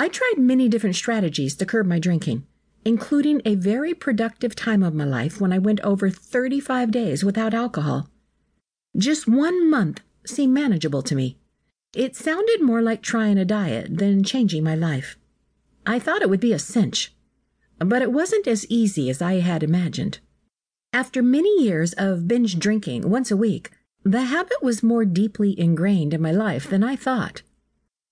I tried many different strategies to curb my drinking, including a very productive time of my life when I went over 35 days without alcohol. Just one month seemed manageable to me. It sounded more like trying a diet than changing my life. I thought it would be a cinch, but it wasn't as easy as I had imagined. After many years of binge drinking once a week, the habit was more deeply ingrained in my life than I thought.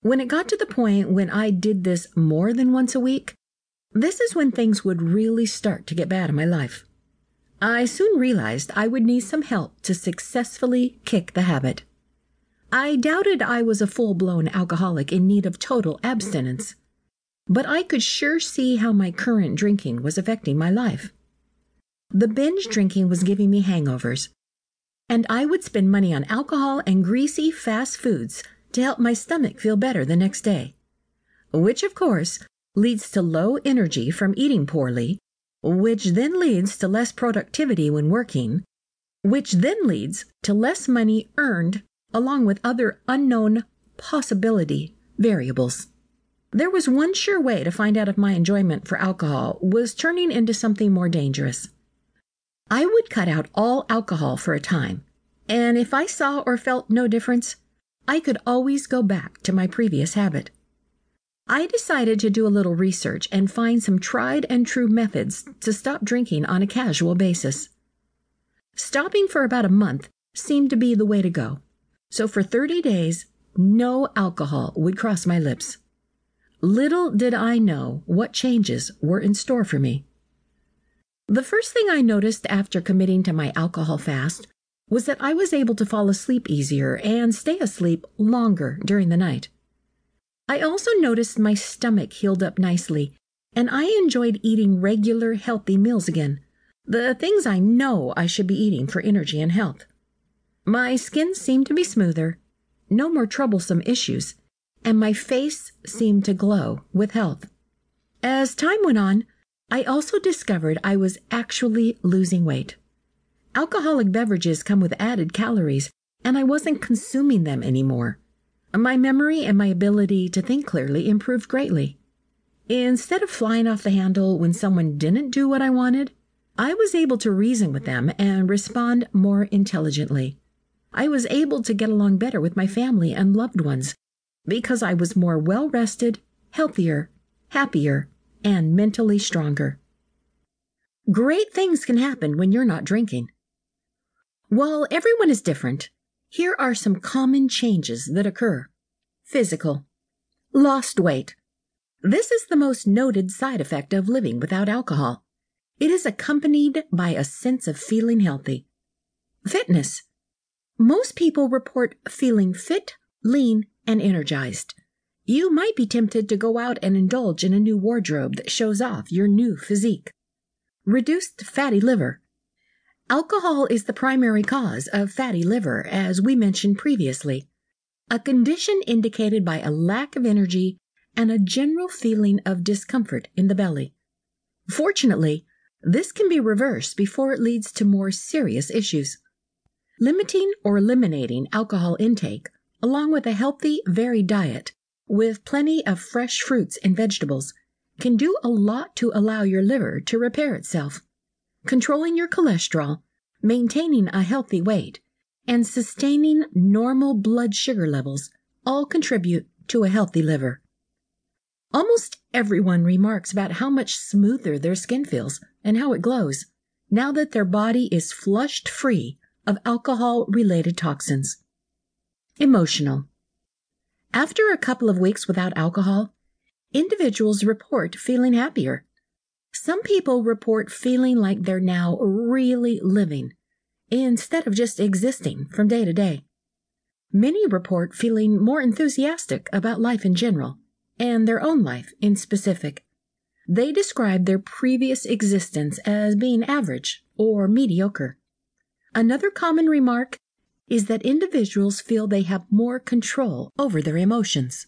When it got to the point when I did this more than once a week, this is when things would really start to get bad in my life. I soon realized I would need some help to successfully kick the habit. I doubted I was a full blown alcoholic in need of total abstinence, but I could sure see how my current drinking was affecting my life. The binge drinking was giving me hangovers, and I would spend money on alcohol and greasy fast foods to help my stomach feel better the next day, which, of course, leads to low energy from eating poorly, which then leads to less productivity when working, which then leads to less money earned along with other unknown possibility variables. There was one sure way to find out if my enjoyment for alcohol was turning into something more dangerous. I would cut out all alcohol for a time, and if I saw or felt no difference, I could always go back to my previous habit. I decided to do a little research and find some tried and true methods to stop drinking on a casual basis. Stopping for about a month seemed to be the way to go, so for 30 days, no alcohol would cross my lips. Little did I know what changes were in store for me. The first thing I noticed after committing to my alcohol fast was that I was able to fall asleep easier and stay asleep longer during the night. I also noticed my stomach healed up nicely, and I enjoyed eating regular, healthy meals again, the things I know I should be eating for energy and health. My skin seemed to be smoother, no more troublesome issues, and my face seemed to glow with health. As time went on, I also discovered I was actually losing weight. Alcoholic beverages come with added calories, and I wasn't consuming them anymore. My memory and my ability to think clearly improved greatly. Instead of flying off the handle when someone didn't do what I wanted, I was able to reason with them and respond more intelligently. I was able to get along better with my family and loved ones because I was more well rested, healthier, happier, and mentally stronger. Great things can happen when you're not drinking. While everyone is different, here are some common changes that occur. Physical. Lost weight. This is the most noted side effect of living without alcohol. It is accompanied by a sense of feeling healthy. Fitness. Most people report feeling fit, lean, and energized. You might be tempted to go out and indulge in a new wardrobe that shows off your new physique. Reduced fatty liver. Alcohol is the primary cause of fatty liver, as we mentioned previously, a condition indicated by a lack of energy and a general feeling of discomfort in the belly. Fortunately, this can be reversed before it leads to more serious issues. Limiting or eliminating alcohol intake, along with a healthy, varied diet, with plenty of fresh fruits and vegetables, can do a lot to allow your liver to repair itself. Controlling your cholesterol, maintaining a healthy weight, and sustaining normal blood sugar levels all contribute to a healthy liver. Almost everyone remarks about how much smoother their skin feels and how it glows now that their body is flushed free of alcohol related toxins. Emotional. After a couple of weeks without alcohol, individuals report feeling happier. Some people report feeling like they're now really living instead of just existing from day to day. Many report feeling more enthusiastic about life in general and their own life in specific. They describe their previous existence as being average or mediocre. Another common remark is that individuals feel they have more control over their emotions.